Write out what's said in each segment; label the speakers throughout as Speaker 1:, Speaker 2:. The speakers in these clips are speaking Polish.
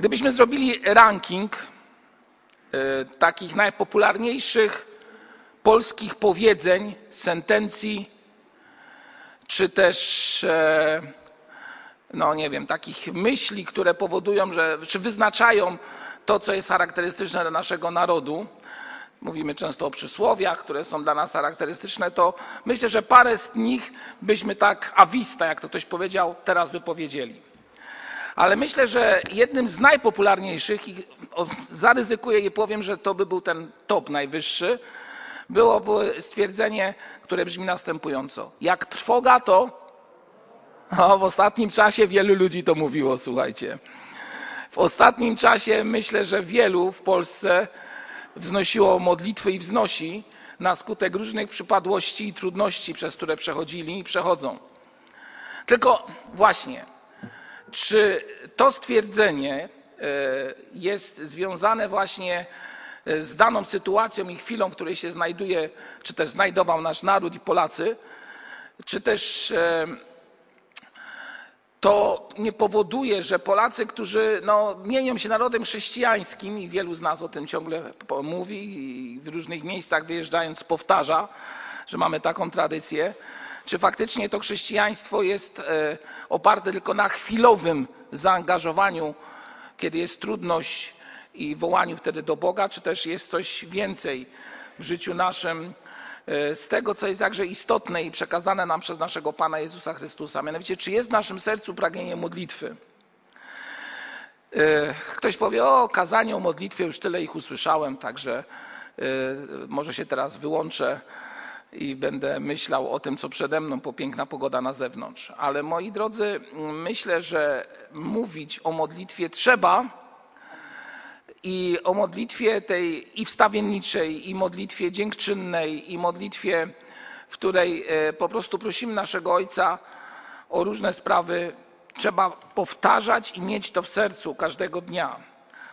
Speaker 1: Gdybyśmy zrobili ranking y, takich najpopularniejszych polskich powiedzeń, sentencji, czy też, e, no nie wiem, takich myśli, które powodują, że, czy wyznaczają to, co jest charakterystyczne dla naszego narodu, mówimy często o przysłowiach, które są dla nas charakterystyczne, to myślę, że parę z nich byśmy tak awista, jak to ktoś powiedział, teraz wypowiedzieli. Ale myślę, że jednym z najpopularniejszych, i zaryzykuję i powiem, że to by był ten top najwyższy, byłoby stwierdzenie, które brzmi następująco. Jak trwoga to. O, w ostatnim czasie wielu ludzi to mówiło, słuchajcie. W ostatnim czasie myślę, że wielu w Polsce wznosiło modlitwy i wznosi na skutek różnych przypadłości i trudności, przez które przechodzili i przechodzą. Tylko właśnie, czy to stwierdzenie e, jest związane właśnie e, z daną sytuacją i chwilą, w której się znajduje, czy też znajdował nasz naród i Polacy, czy też e, to nie powoduje, że Polacy, którzy no, mienią się narodem chrześcijańskim i wielu z nas o tym ciągle mówi i w różnych miejscach wyjeżdżając powtarza, że mamy taką tradycję, czy faktycznie to chrześcijaństwo jest e, oparte tylko na chwilowym zaangażowaniu, kiedy jest trudność i wołaniu wtedy do Boga, czy też jest coś więcej w życiu naszym, E, z tego, co jest jakże istotne i przekazane nam przez naszego Pana Jezusa Chrystusa. Mianowicie, czy jest w naszym sercu pragnienie modlitwy? E, ktoś powie, o, kazanie o modlitwie, już tyle ich usłyszałem, także może się teraz wyłączę i będę myślał o tym, co przede mną, po piękna pogoda na zewnątrz. Ale moi drodzy, myślę, że mówić o modlitwie trzeba, i o modlitwie tej i wstawienniczej, i modlitwie dziękczynnej, i modlitwie, w której e, po prostu prosimy naszego Ojca o różne sprawy, trzeba powtarzać i mieć to w sercu każdego dnia.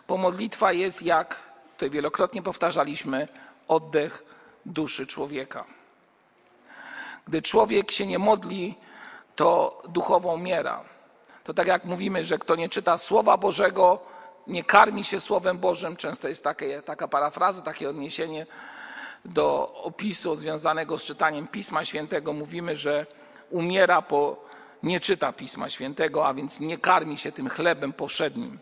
Speaker 1: Bo modlitwa jest, jak tutaj wielokrotnie powtarzaliśmy, oddech duszy człowieka. Gdy człowiek się nie modli, to duchowo umiera. To tak jak mówimy, że kto nie czyta Słowa Bożego, nie karmi się Słowem Bożym. Często jest takie, taka parafraza, takie odniesienie do opisu związanego z czytaniem Pisma Świętego. Mówimy, że umiera, bo nie czyta Pisma Świętego, a więc nie karmi się tym chlebem powszednim.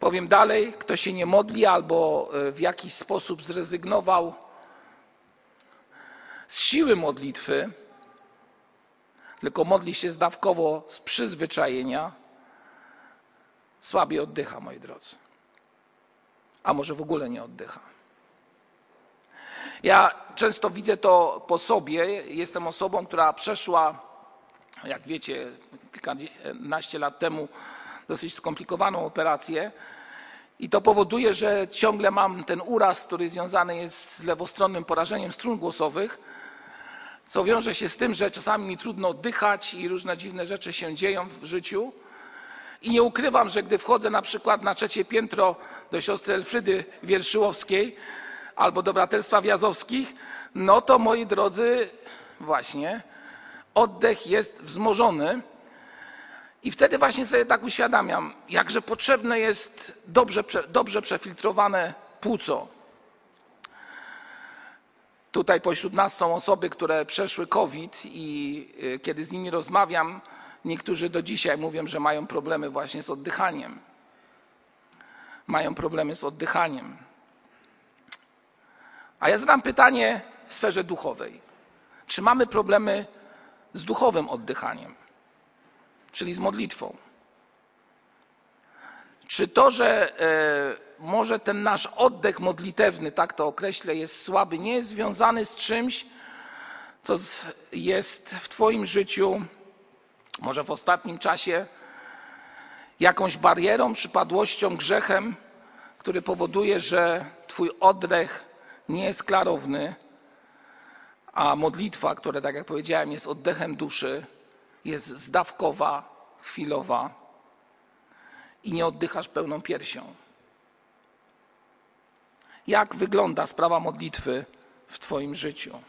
Speaker 1: Powiem dalej, kto się nie modli albo e, w jakiś sposób zrezygnował z siły modlitwy, tylko modli się zdawkowo z przyzwyczajenia, słabiej oddycha, moi drodzy. A może w ogóle nie oddycha. Ja często widzę to po sobie. Jestem osobą, która przeszła, jak wiecie, kilkanaście lat temu dosyć skomplikowaną operację. I to powoduje, że ciągle mam ten uraz, który związany jest z lewostronnym porażeniem strun głosowych, co wiąże się z tym, że czasami mi trudno oddychać i różne dziwne rzeczy się dzieją w życiu. I nie ukrywam, że gdy wchodzę na przykład na trzecie piętro do siostry Elfrydy Wierszyłowskiej albo do Braterstwa Wjazowskich, no to moi drodzy, właśnie, oddech jest wzmożony. I wtedy właśnie sobie tak uświadamiam, jakże potrzebne jest dobrze, dobrze przefiltrowane płuco. Tutaj pośród nas są osoby, które przeszły COVID i y, kiedy z nimi rozmawiam, Niektórzy do dzisiaj mówią, że mają problemy właśnie z oddychaniem. Mają problemy z oddychaniem. A ja zadam pytanie w sferze duchowej. Czy mamy problemy z duchowym oddychaniem, czyli z modlitwą? Czy to, że e, może ten nasz oddech modlitewny, tak to określę, jest słaby, nie jest związany z czymś, co jest w Twoim życiu może w ostatnim czasie jakąś barierą, przypadłością, grzechem, który powoduje, że Twój oddech nie jest klarowny, a modlitwa, która, tak jak powiedziałem, jest oddechem duszy, jest zdawkowa, chwilowa i nie oddychasz pełną piersią. Jak wygląda sprawa modlitwy w Twoim życiu?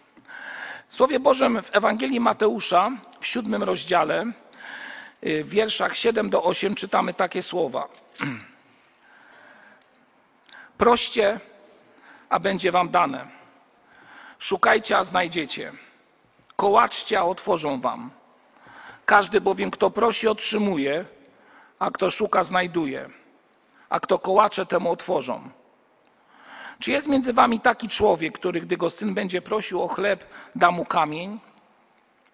Speaker 1: W Słowie Bożym w Ewangelii Mateusza w siódmym rozdziale, y, w wierszach 7 do 8 czytamy takie słowa. Proście, a będzie wam dane. Szukajcie, a znajdziecie. Kołaczcie, a otworzą wam. Każdy bowiem, kto prosi, otrzymuje, a kto szuka, znajduje, a kto kołacze, temu otworzą. Czy jest między wami taki człowiek, który, gdy go syn będzie prosił o chleb, da mu kamień,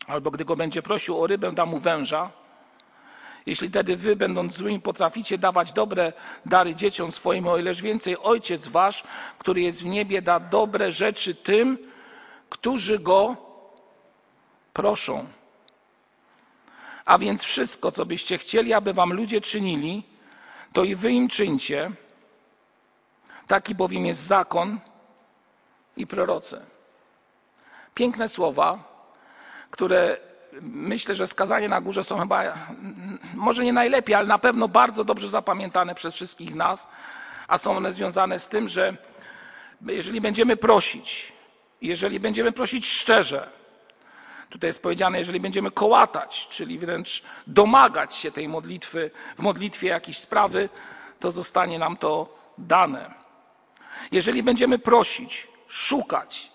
Speaker 1: albo gdy go będzie prosił o rybę, da mu węża? Jeśli wtedy wy, będąc złymi, potraficie dawać dobre dary dzieciom swoim, o ileż więcej Ojciec wasz, który jest w niebie, da dobre rzeczy tym, którzy go proszą. A więc wszystko, co byście chcieli, aby wam ludzie czynili, to i wy im czyńcie. Taki bowiem jest zakon i prorocy. Piękne słowa, które myślę, że skazanie na górze są chyba może nie najlepiej, ale na pewno bardzo dobrze zapamiętane przez wszystkich z nas, a są one związane z tym, że jeżeli będziemy prosić, jeżeli będziemy prosić szczerze, tutaj jest powiedziane, jeżeli będziemy kołatać, czyli wręcz domagać się tej modlitwy, w modlitwie jakiejś sprawy, to zostanie nam to dane. Jeżeli będziemy prosić, szukać,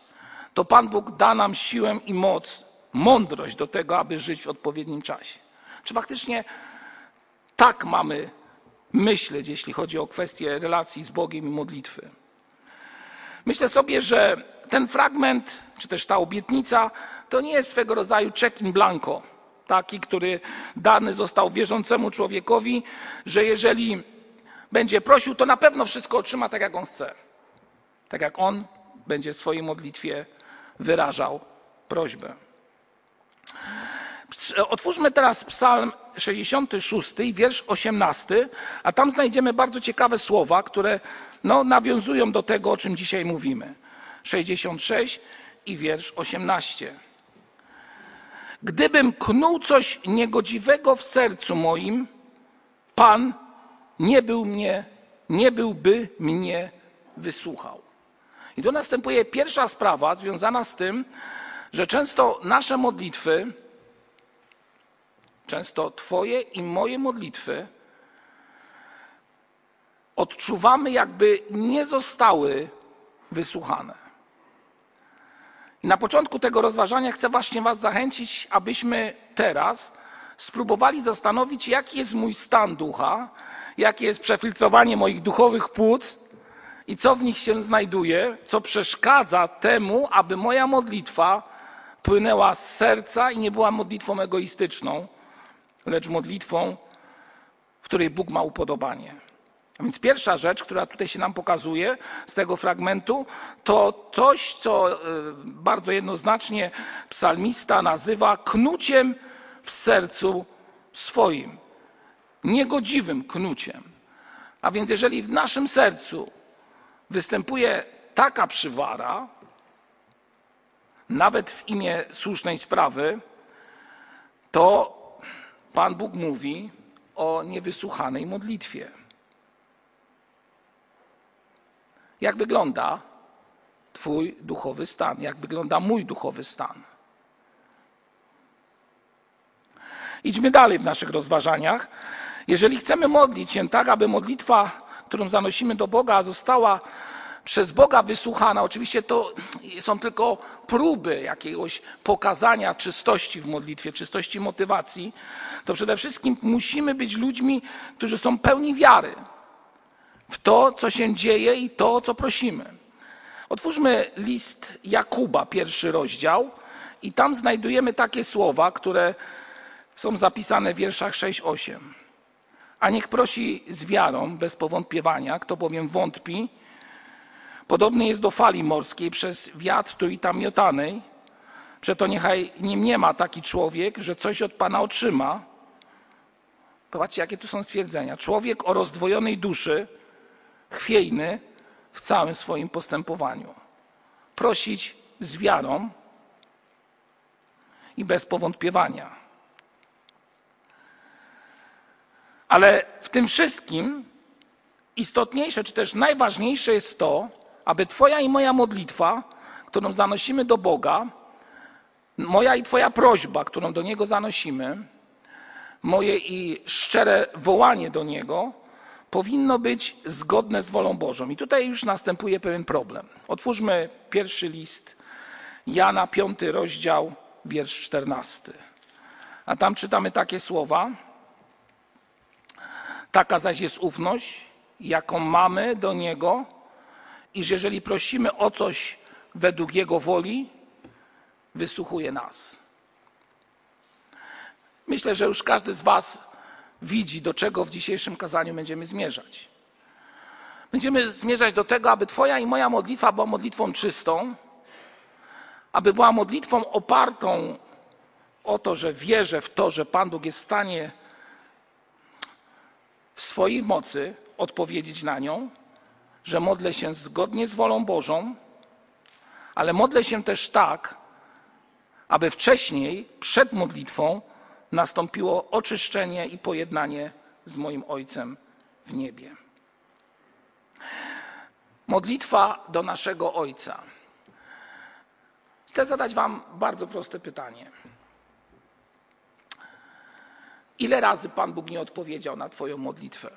Speaker 1: to Pan Bóg da nam siłę i moc, mądrość do tego, aby żyć w odpowiednim czasie. Czy faktycznie tak mamy myśleć, jeśli chodzi o kwestię relacji z Bogiem i modlitwy? Myślę sobie, że ten fragment, czy też ta obietnica, to nie jest swego rodzaju check in blanco, taki, który dany został wierzącemu człowiekowi, że jeżeli będzie prosił, to na pewno wszystko otrzyma tak, jak on chce. Tak jak on będzie w swojej modlitwie wyrażał prośbę. Otwórzmy teraz Psalm 66, wiersz 18, a tam znajdziemy bardzo ciekawe słowa, które no, nawiązują do tego, o czym dzisiaj mówimy. 66 i wiersz 18. Gdybym knuł coś niegodziwego w sercu moim, Pan nie, był mnie, nie byłby mnie wysłuchał. I tu następuje pierwsza sprawa związana z tym, że często nasze modlitwy, często Twoje i moje modlitwy, odczuwamy, jakby nie zostały wysłuchane. Na początku tego rozważania chcę właśnie Was zachęcić, abyśmy teraz spróbowali zastanowić, jaki jest mój stan ducha, jakie jest przefiltrowanie moich duchowych płuc i co w nich się znajduje, co przeszkadza temu, aby moja modlitwa płynęła z serca i nie była modlitwą egoistyczną, lecz modlitwą, w której Bóg ma upodobanie. A więc pierwsza rzecz, która tutaj się nam pokazuje z tego fragmentu, to coś, co e, bardzo jednoznacznie psalmista nazywa knuciem w sercu swoim. Niegodziwym knuciem. A więc jeżeli w naszym sercu występuje taka przywara, nawet w imię słusznej sprawy, to Pan Bóg mówi o niewysłuchanej modlitwie. Jak wygląda Twój duchowy stan? Jak wygląda mój duchowy stan? Idźmy dalej w naszych rozważaniach. Jeżeli chcemy modlić się tak, aby modlitwa, którą zanosimy do Boga, została przez Boga wysłuchana, oczywiście to są tylko próby jakiegoś pokazania czystości w modlitwie, czystości motywacji, to przede wszystkim musimy być ludźmi, którzy są pełni wiary w to, co się dzieje i to, o co prosimy. Otwórzmy list Jakuba, pierwszy rozdział, i tam znajdujemy takie słowa, które są zapisane w wierszach 6-8. A niech prosi z wiarą, bez powątpiewania, kto bowiem wątpi, podobny jest do fali morskiej przez wiatr tu i tam miotanej. Przeto niechaj nie mniema taki człowiek, że coś od Pana otrzyma. Popatrzcie, jakie tu są stwierdzenia. Człowiek o rozdwojonej duszy, chwiejny w całym swoim postępowaniu. Prosić z wiarą i bez powątpiewania. Ale w tym wszystkim istotniejsze, czy też najważniejsze jest to, aby Twoja i moja modlitwa, którą zanosimy do Boga, moja i Twoja prośba, którą do Niego zanosimy, moje i szczere wołanie do Niego, powinno być zgodne z wolą Bożą. I tutaj już następuje pewien problem. Otwórzmy pierwszy list Jana, piąty rozdział, wiersz czternasty. A tam czytamy takie słowa. Taka zaś jest ufność, jaką mamy do Niego, iż jeżeli prosimy o coś według Jego woli, wysłuchuje nas. Myślę, że już każdy z Was widzi, do czego w dzisiejszym kazaniu będziemy zmierzać. Będziemy zmierzać do tego, aby Twoja i moja modlitwa była modlitwą czystą, aby była modlitwą opartą o to, że wierzę w to, że Pan Bóg jest w stanie w swojej mocy odpowiedzieć na nią, że modlę się zgodnie z wolą Bożą, ale modlę się też tak, aby wcześniej, przed modlitwą, nastąpiło oczyszczenie i pojednanie z moim Ojcem w niebie. Modlitwa do naszego Ojca. Chcę zadać Wam bardzo proste pytanie. Ile razy Pan Bóg nie odpowiedział na Twoją modlitwę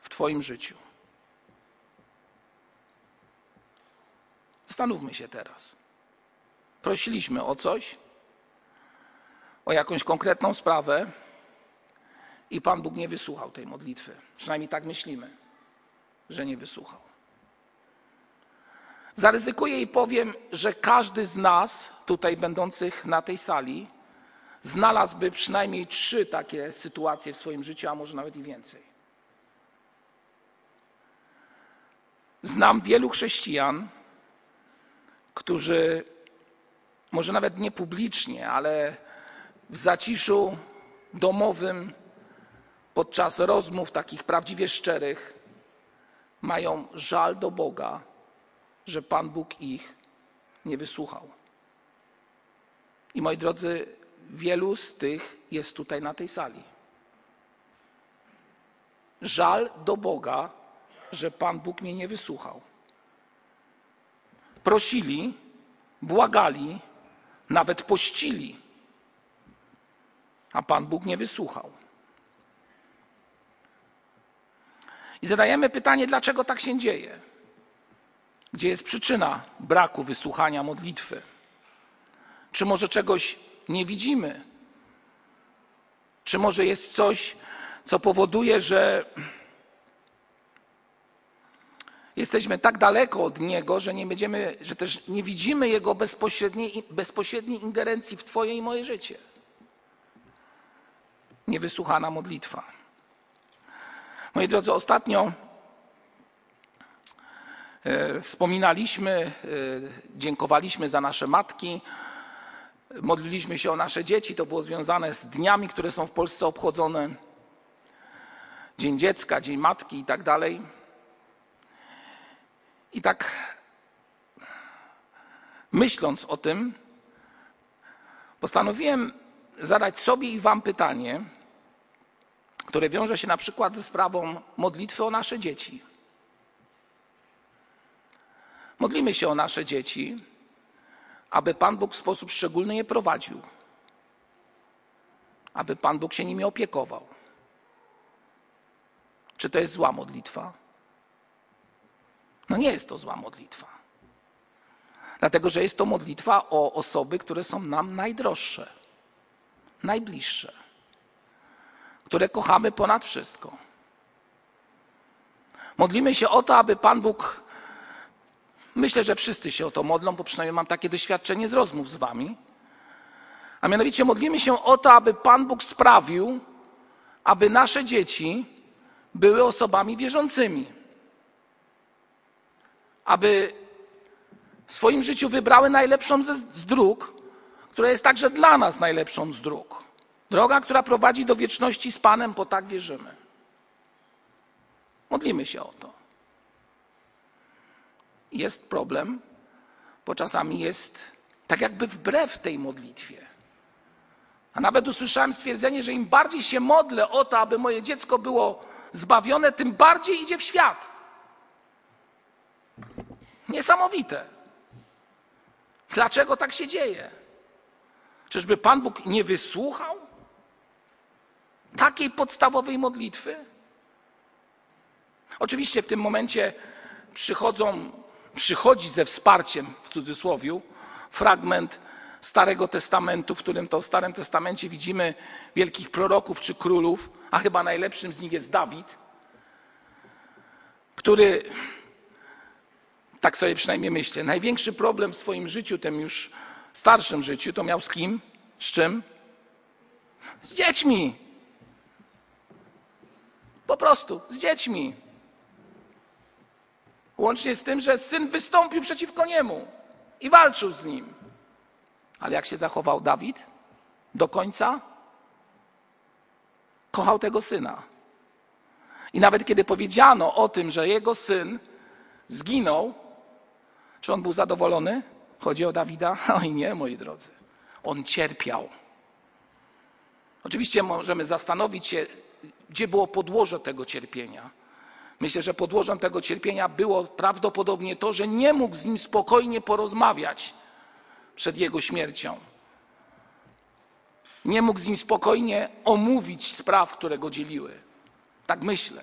Speaker 1: w Twoim życiu? Zastanówmy się teraz. Prosiliśmy o coś, o jakąś konkretną sprawę i Pan Bóg nie wysłuchał tej modlitwy. Przynajmniej tak myślimy, że nie wysłuchał. Zaryzykuję i powiem, że każdy z nas, tutaj będących na tej sali, znalazłby przynajmniej trzy takie sytuacje w swoim życiu, a może nawet i więcej. Znam wielu chrześcijan, którzy może nawet nie publicznie, ale w zaciszu domowym, podczas rozmów takich prawdziwie szczerych, mają żal do Boga, że Pan Bóg ich nie wysłuchał. I moi drodzy, wielu z tych jest tutaj na tej sali. Żal do Boga, że Pan Bóg mnie nie wysłuchał. Prosili, błagali, nawet pościli, a Pan Bóg nie wysłuchał. I zadajemy pytanie, dlaczego tak się dzieje? Gdzie jest przyczyna braku wysłuchania modlitwy? Czy może czegoś nie widzimy? Czy może jest coś, co powoduje, że jesteśmy tak daleko od Niego, że nie będziemy, że też nie widzimy Jego bezpośredniej, bezpośredniej ingerencji w Twoje i moje życie? Niewysłuchana modlitwa. Moi drodzy, ostatnio e, wspominaliśmy, e, dziękowaliśmy za nasze matki, modliliśmy się o nasze dzieci. To było związane z dniami, które są w Polsce obchodzone. Dzień dziecka, Dzień Matki i tak dalej. I tak myśląc o tym, postanowiłem zadać sobie i Wam pytanie, które wiąże się na przykład ze sprawą modlitwy o nasze dzieci. Modlimy się o nasze dzieci, aby Pan Bóg w sposób szczególny je prowadził, aby Pan Bóg się nimi opiekował. Czy to jest zła modlitwa? No nie jest to zła modlitwa. Dlatego, że jest to modlitwa o osoby, które są nam najdroższe, najbliższe, które kochamy ponad wszystko. Modlimy się o to, aby Pan Bóg, myślę, że wszyscy się o to modlą, bo przynajmniej mam takie doświadczenie z rozmów z Wami, a mianowicie modlimy się o to, aby Pan Bóg sprawił, aby nasze dzieci były osobami wierzącymi aby w swoim życiu wybrały najlepszą z dróg, która jest także dla nas najlepszą z dróg. Droga, która prowadzi do wieczności z Panem, bo tak wierzymy. Modlimy się o to. Jest problem, bo czasami jest tak jakby wbrew tej modlitwie. A nawet usłyszałem stwierdzenie, że im bardziej się modlę o to, aby moje dziecko było zbawione, tym bardziej idzie w świat. Niesamowite. Dlaczego tak się dzieje? Czyżby Pan Bóg nie wysłuchał takiej podstawowej modlitwy? Oczywiście w tym momencie przychodzą, przychodzi ze wsparciem, w cudzysłowie, fragment Starego Testamentu, w którym to w Starym Testamencie widzimy wielkich proroków czy królów, a chyba najlepszym z nich jest Dawid, który, tak sobie przynajmniej myślę, największy problem w swoim życiu, tym już starszym życiu, to miał z kim? Z czym? Z dziećmi. Po prostu, z dziećmi. Łącznie z tym, że syn wystąpił przeciwko niemu i walczył z nim. Ale jak się zachował Dawid do końca? Kochał tego syna. I nawet kiedy powiedziano o tym, że jego syn zginął, czy on był zadowolony? Chodzi o Dawida? Oj nie, moi drodzy. On cierpiał. Oczywiście możemy zastanowić się, gdzie było podłoże tego cierpienia. Myślę, że podłożem tego cierpienia było prawdopodobnie to, że nie mógł z nim spokojnie porozmawiać przed jego śmiercią. Nie mógł z nim spokojnie omówić spraw, które go dzieliły. Tak myślę.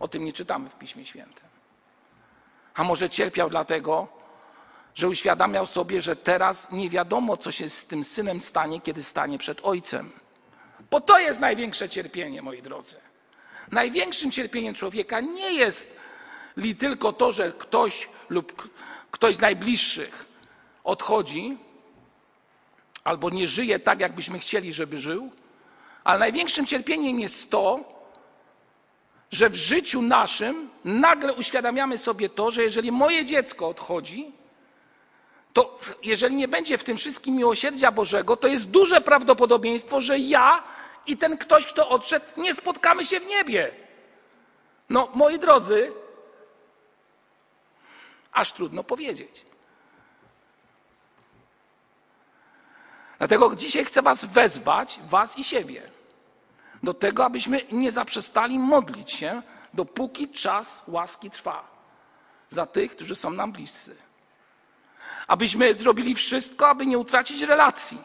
Speaker 1: O tym nie czytamy w Piśmie Świętym. A może cierpiał dlatego, że uświadamiał sobie, że teraz nie wiadomo, co się z tym synem stanie, kiedy stanie przed ojcem. Bo to jest największe cierpienie, moi drodzy. Największym cierpieniem człowieka nie jest li tylko to, że ktoś lub ktoś z najbliższych odchodzi albo nie żyje tak, jakbyśmy chcieli, żeby żył, ale największym cierpieniem jest to, że w życiu naszym nagle uświadamiamy sobie to, że jeżeli moje dziecko odchodzi, to jeżeli nie będzie w tym wszystkim miłosierdzia Bożego, to jest duże prawdopodobieństwo, że ja i ten ktoś, kto odszedł, nie spotkamy się w niebie. No, moi drodzy, aż trudno powiedzieć. Dlatego dzisiaj chcę Was wezwać, Was i siebie, do tego, abyśmy nie zaprzestali modlić się, dopóki czas łaski trwa, za tych, którzy są nam bliscy. Abyśmy zrobili wszystko, aby nie utracić relacji.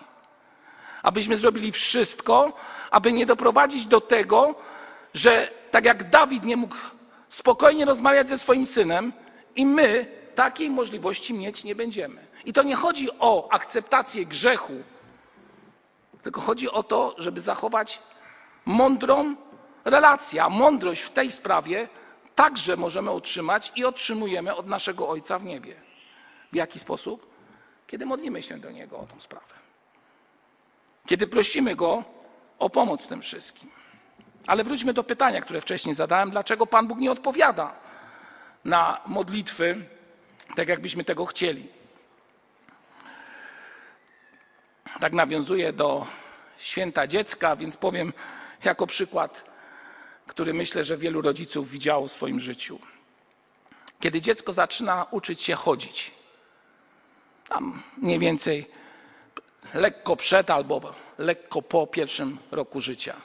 Speaker 1: Abyśmy zrobili wszystko, aby nie doprowadzić do tego, że tak jak Dawid nie mógł spokojnie rozmawiać ze swoim synem, i my takiej możliwości mieć nie będziemy. I to nie chodzi o akceptację grzechu, tylko chodzi o to, żeby zachować mądrą relację. A mądrość w tej sprawie także możemy otrzymać i otrzymujemy od naszego Ojca w niebie. W jaki sposób? Kiedy modlimy się do Niego o tą sprawę. Kiedy prosimy Go o pomoc w tym wszystkim. Ale wróćmy do pytania, które wcześniej zadałem. Dlaczego Pan Bóg nie odpowiada na modlitwy tak, jakbyśmy tego chcieli? Tak nawiązuję do święta dziecka, więc powiem jako przykład, który myślę, że wielu rodziców widziało w swoim życiu. Kiedy dziecko zaczyna uczyć się chodzić, tam mniej więcej lekko przed albo lekko po pierwszym roku życia.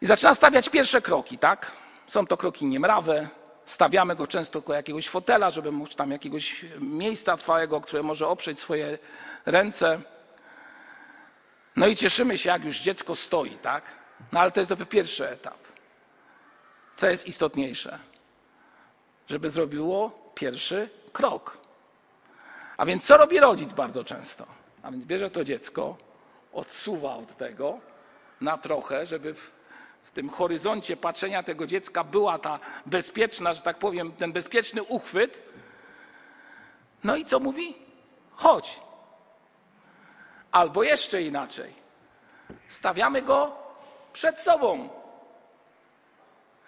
Speaker 1: I zaczyna stawiać pierwsze kroki, tak? Są to kroki niemrawe. Stawiamy go często koło jakiegoś fotela, żeby mógł tam jakiegoś miejsca trwałego, które może oprzeć swoje ręce. No i cieszymy się, jak już dziecko stoi, tak? No ale to jest dopiero pierwszy etap. Co jest istotniejsze? Żeby zrobiło pierwszy krok. A więc co robi rodzic bardzo często? A więc bierze to dziecko, odsuwa od tego na trochę, żeby w, w tym horyzoncie patrzenia tego dziecka była ta bezpieczna, że tak powiem, ten bezpieczny uchwyt. No i co mówi? Chodź. Albo jeszcze inaczej. Stawiamy go przed sobą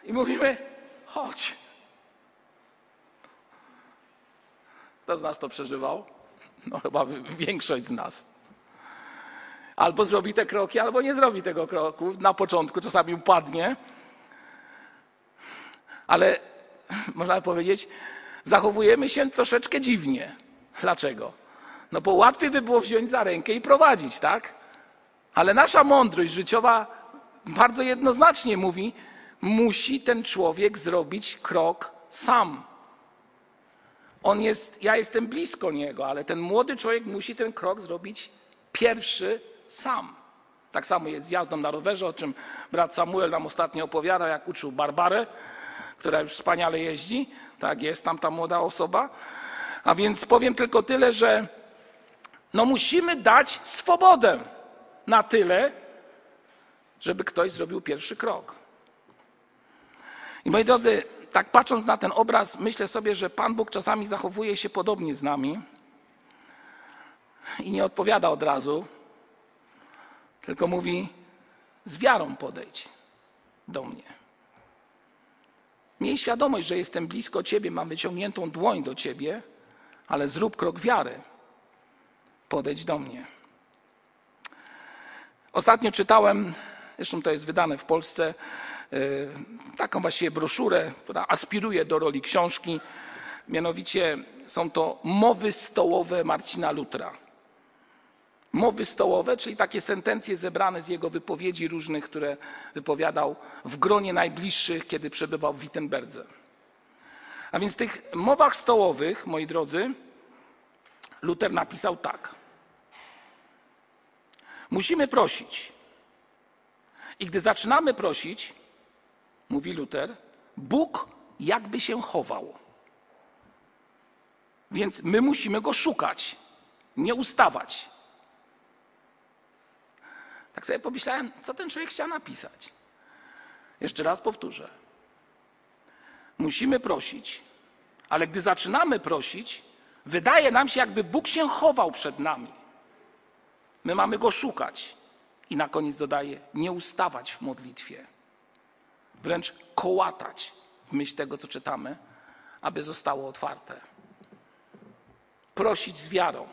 Speaker 1: i mówimy: chodź. Kto z nas to przeżywał? No chyba większość z nas. Albo zrobi te kroki, albo nie zrobi tego kroku. Na początku czasami upadnie. Ale można powiedzieć, zachowujemy się troszeczkę dziwnie. Dlaczego? No bo łatwiej by było wziąć za rękę i prowadzić, tak? Ale nasza mądrość życiowa bardzo jednoznacznie mówi, musi ten człowiek zrobić krok sam. On jest, ja jestem blisko niego, ale ten młody człowiek musi ten krok zrobić pierwszy sam. Tak samo jest z jazdą na rowerze, o czym brat Samuel nam ostatnio opowiadał, jak uczył Barbarę. która już wspaniale jeździ. Tak jest, tam ta młoda osoba. A więc powiem tylko tyle, że no musimy dać swobodę na tyle, żeby ktoś zrobił pierwszy krok. I moi drodzy, tak patrząc na ten obraz, myślę sobie, że Pan Bóg czasami zachowuje się podobnie z nami i nie odpowiada od razu, tylko mówi: z wiarą podejdź do mnie. Miej świadomość, że jestem blisko Ciebie, mam wyciągniętą dłoń do Ciebie, ale zrób krok wiary. Podejdź do mnie. Ostatnio czytałem, zresztą to jest wydane w Polsce, taką właściwie broszurę, która aspiruje do roli książki. Mianowicie są to mowy stołowe Marcina Lutra. Mowy stołowe, czyli takie sentencje zebrane z jego wypowiedzi różnych, które wypowiadał w gronie najbliższych, kiedy przebywał w Wittenberdze. A więc w tych mowach stołowych, moi drodzy, Luther napisał tak. Musimy prosić. I gdy zaczynamy prosić, mówi Luther, Bóg jakby się chował. Więc my musimy go szukać, nie ustawać. Tak sobie pomyślałem, co ten człowiek chciał napisać. Jeszcze raz powtórzę. Musimy prosić, ale gdy zaczynamy prosić, wydaje nam się, jakby Bóg się chował przed nami. My mamy go szukać. I na koniec dodaje, nie ustawać w modlitwie, wręcz kołatać w myśl tego, co czytamy, aby zostało otwarte. Prosić z wiarą.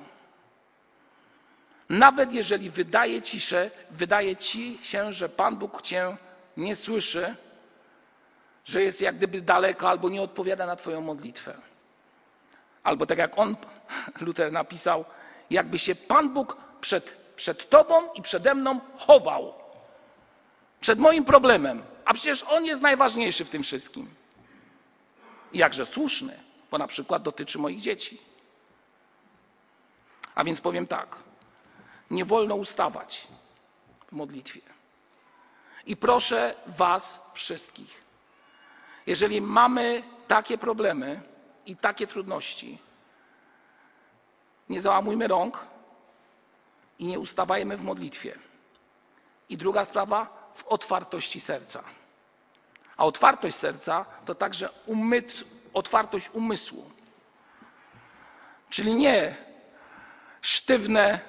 Speaker 1: Nawet jeżeli wydaje ci się, wydaje ci się, że Pan Bóg cię nie słyszy, że jest jak gdyby daleko albo nie odpowiada na Twoją modlitwę. Albo tak jak on, Luther napisał, jakby się Pan Bóg przed, przed Tobą i przede mną chował. Przed moim problemem. A przecież on jest najważniejszy w tym wszystkim. I jakże słuszny, bo na przykład dotyczy moich dzieci. A więc powiem tak. Nie wolno ustawać w modlitwie. I proszę Was wszystkich, jeżeli mamy takie problemy i takie trudności, nie załamujmy rąk i nie ustawajmy w modlitwie. I druga sprawa, w otwartości serca. A otwartość serca to także otwartość umysłu. Czyli nie sztywne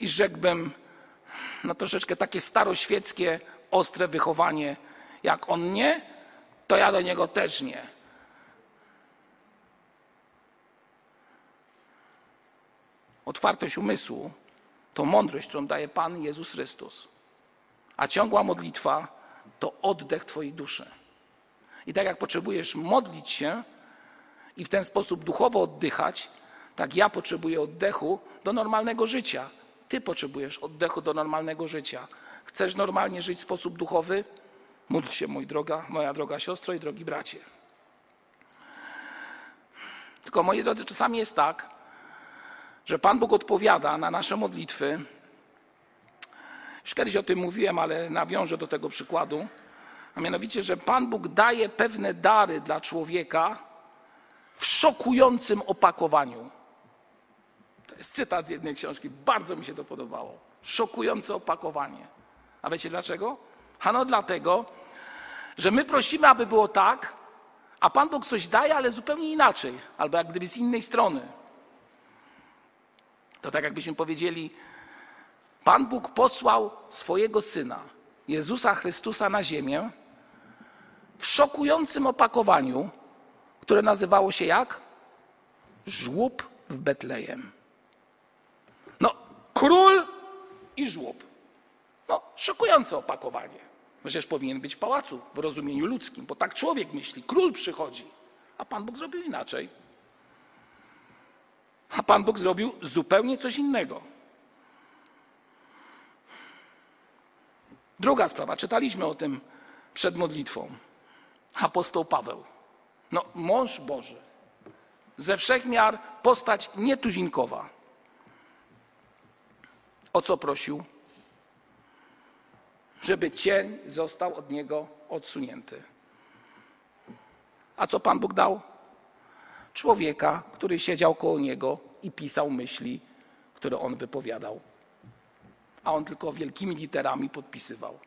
Speaker 1: i rzekłbym, no troszeczkę takie staroświeckie, ostre wychowanie. Jak on nie, to ja do niego też nie. Otwartość umysłu to mądrość, którą daje Pan Jezus Chrystus. A ciągła modlitwa to oddech Twojej duszy. I tak jak potrzebujesz modlić się i w ten sposób duchowo oddychać, tak ja potrzebuję oddechu do normalnego życia. Ty potrzebujesz oddechu do normalnego życia. Chcesz normalnie żyć w sposób duchowy? Módl się, mój droga, moja droga siostro i drogi bracie. Tylko, moi drodzy, czasami jest tak, że Pan Bóg odpowiada na nasze modlitwy. Już kiedyś o tym mówiłem, ale nawiążę do tego przykładu. A mianowicie, że Pan Bóg daje pewne dary dla człowieka w szokującym opakowaniu. To jest cytat z jednej książki. Bardzo mi się to podobało. Szokujące opakowanie. A wiecie dlaczego? Ano dlatego, że my prosimy, aby było tak, a Pan Bóg coś daje, ale zupełnie inaczej, albo jak gdyby z innej strony. To tak jakbyśmy powiedzieli, Pan Bóg posłał swojego Syna, Jezusa Chrystusa na ziemię w szokującym opakowaniu, które nazywało się jak? Żłób w Betlejem. No, król i żłób. No, szokujące opakowanie. Przecież powinien być w pałacu w rozumieniu ludzkim, bo tak człowiek myśli. Król przychodzi, a Pan Bóg zrobił inaczej. A Pan Bóg zrobił zupełnie coś innego. Druga sprawa, czytaliśmy o tym przed modlitwą. Apostoł Paweł. No, mąż Boży. Ze wszechmiar postać nietuzinkowa. O co prosił? Żeby cień został od niego odsunięty. A co Pan Bóg dał? Człowieka, który siedział koło niego i pisał myśli, które on wypowiadał. A on tylko wielkimi literami podpisywał.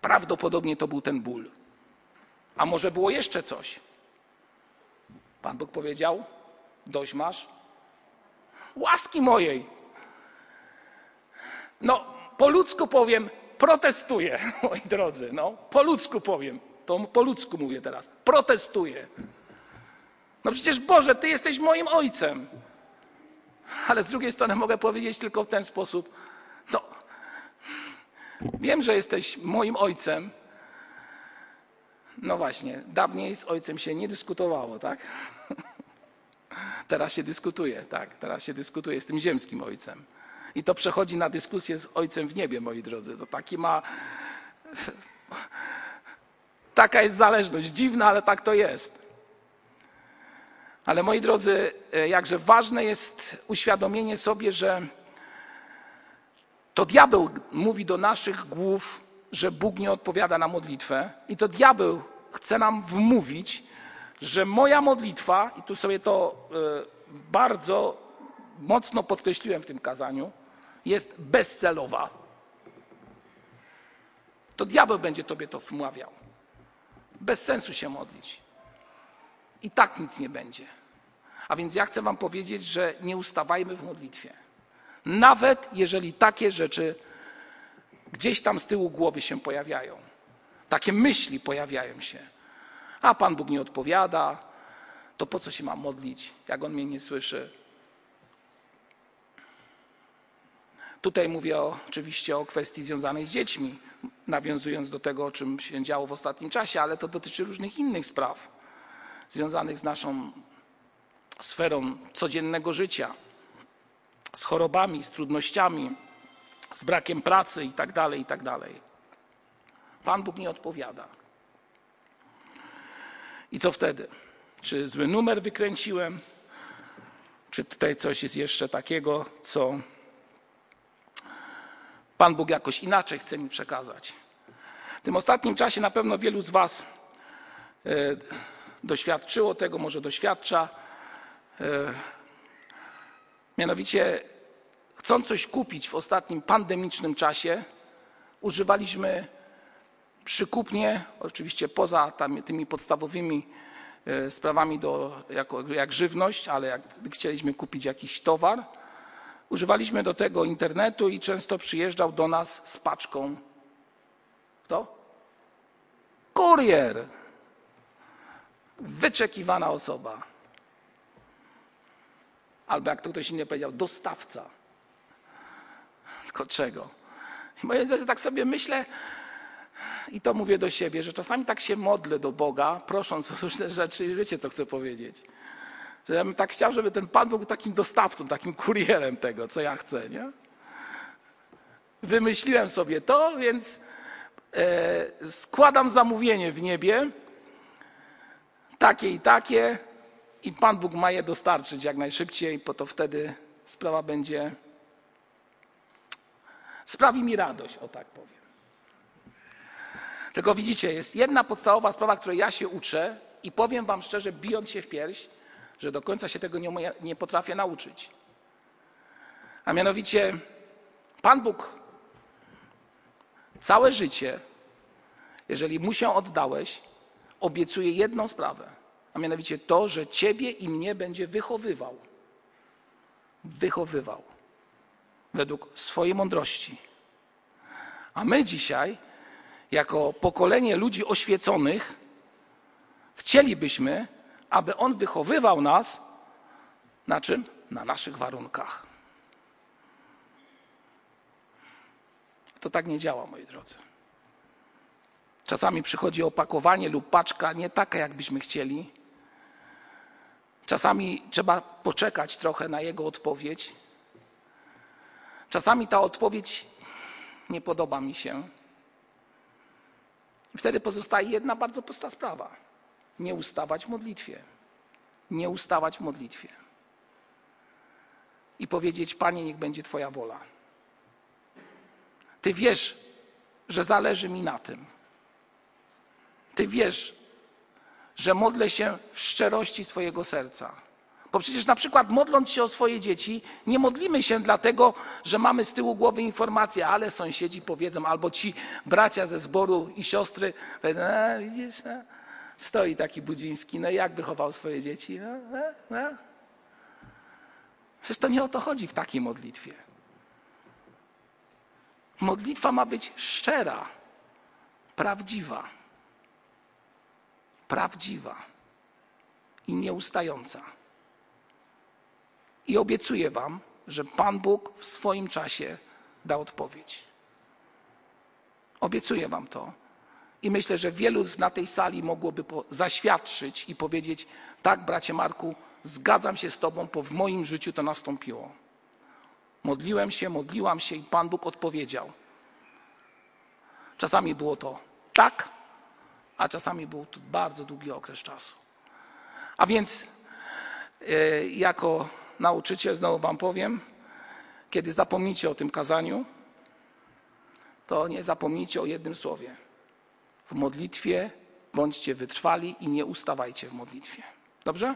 Speaker 1: Prawdopodobnie to był ten ból. A może było jeszcze coś? Pan Bóg powiedział: Dość masz? Łaski mojej. No, po ludzku powiem, protestuję, moi drodzy. No, po ludzku powiem. To po ludzku mówię teraz. Protestuję. No przecież Boże, Ty jesteś moim ojcem. Ale z drugiej strony mogę powiedzieć tylko w ten sposób. No, wiem, że jesteś moim ojcem. No właśnie, dawniej z ojcem się nie dyskutowało, tak? Teraz się dyskutuje, tak? Teraz się dyskutuje z tym ziemskim ojcem. I to przechodzi na dyskusję z ojcem w niebie, moi drodzy. To taki ma. Taka jest zależność. Dziwna, ale tak to jest. Ale moi drodzy, e, jakże ważne jest uświadomienie sobie, że to diabeł mówi do naszych głów, że Bóg nie odpowiada na modlitwę, i to diabeł chce nam wmówić, że moja modlitwa, i tu sobie to e, bardzo mocno podkreśliłem w tym kazaniu, jest bezcelowa. To diabeł będzie tobie to wmawiał. Bez sensu się modlić. I tak nic nie będzie. A więc ja chcę Wam powiedzieć, że nie ustawajmy w modlitwie. Nawet jeżeli takie rzeczy gdzieś tam z tyłu głowy się pojawiają. Takie myśli pojawiają się. A Pan Bóg nie odpowiada, to po co się mam modlić, jak On mnie nie słyszy? Tutaj mówię o, oczywiście o kwestii związanej z dziećmi, nawiązując do tego, o czym się działo w ostatnim czasie, ale to dotyczy różnych innych spraw związanych z naszą sferą codziennego życia, z chorobami, z trudnościami, z brakiem pracy itd., tak itd. Tak Pan Bóg nie odpowiada. I co wtedy? Czy zły numer wykręciłem? Czy tutaj coś jest jeszcze takiego, co Pan Bóg jakoś inaczej chce mi przekazać? W tym ostatnim czasie na pewno wielu z Was e, doświadczyło tego, może doświadcza. Mianowicie, chcąc coś kupić w ostatnim pandemicznym czasie, używaliśmy przykupnie, oczywiście poza tam, tymi podstawowymi e, sprawami do, jako, jak żywność, ale jak chcieliśmy kupić jakiś towar, używaliśmy do tego internetu i często przyjeżdżał do nas z paczką. Kto? Kurier. Wyczekiwana osoba. Albo jak to ktoś inny powiedział, dostawca. Tylko czego? I moje zdaniem tak sobie myślę, i to mówię do siebie, że czasami tak się modlę do Boga, prosząc o różne rzeczy i wiecie, co chcę powiedzieć. Że ja bym tak chciał, żeby ten Pan był takim dostawcą, takim kurierem tego, co ja chcę, nie? Wymyśliłem sobie to, więc e, składam zamówienie w niebie, takie i takie, i Pan Bóg ma je dostarczyć jak najszybciej, bo to wtedy sprawa będzie, sprawi mi radość, o tak powiem. Tylko widzicie, jest jedna podstawowa sprawa, której ja się uczę i powiem wam szczerze, bijąc się w pierś, że do końca się tego nie, nie potrafię nauczyć. A mianowicie Pan Bóg całe życie, jeżeli mu się oddałeś, obiecuje jedną sprawę, a mianowicie to, że ciebie i mnie będzie wychowywał. Wychowywał według swojej mądrości. A my dzisiaj jako pokolenie ludzi oświeconych, chcielibyśmy, aby On wychowywał nas na czym? Na naszych warunkach. To tak nie działa, moi drodzy. Czasami przychodzi opakowanie lub paczka nie taka, jakbyśmy chcieli. Czasami trzeba poczekać trochę na jego odpowiedź. Czasami ta odpowiedź nie podoba mi się. Wtedy pozostaje jedna bardzo prosta sprawa. Nie ustawać w modlitwie. Nie ustawać w modlitwie. I powiedzieć, Panie, niech będzie Twoja wola. Ty wiesz, że zależy mi na tym. Ty wiesz, że modlę się w szczerości swojego serca. Bo przecież na przykład modląc się o swoje dzieci, nie modlimy się dlatego, że mamy z tyłu głowy informację, ale sąsiedzi powiedzą, albo ci bracia ze zboru i siostry powiedzą, a, widzisz, a, stoi taki Budziński, no jak wychował swoje dzieci? No, no, no. Przecież to nie o to chodzi w takiej modlitwie. Modlitwa ma być szczera, prawdziwa. Prawdziwa i nieustająca. I obiecuję Wam, że Pan Bóg w swoim czasie da odpowiedź. Obiecuję Wam to. I myślę, że wielu z na tej sali mogłoby zaświadczyć i powiedzieć: Tak, bracie Marku, zgadzam się z Tobą, bo w moim życiu to nastąpiło. Modliłem się, modliłam się i Pan Bóg odpowiedział. Czasami było to tak, a czasami był to bardzo długi okres czasu. A więc e, jako nauczyciel znowu Wam powiem, kiedy zapomnicie o tym kazaniu, to nie zapomnijcie o jednym słowie. W modlitwie bądźcie wytrwali i nie ustawajcie w modlitwie. Dobrze?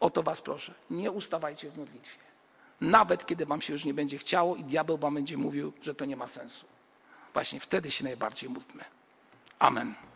Speaker 1: O to Was proszę. Nie ustawajcie w modlitwie. Nawet kiedy Wam się już nie będzie chciało i diabeł Wam będzie mówił, że to nie ma sensu. Właśnie wtedy się najbardziej módlmy. Amen.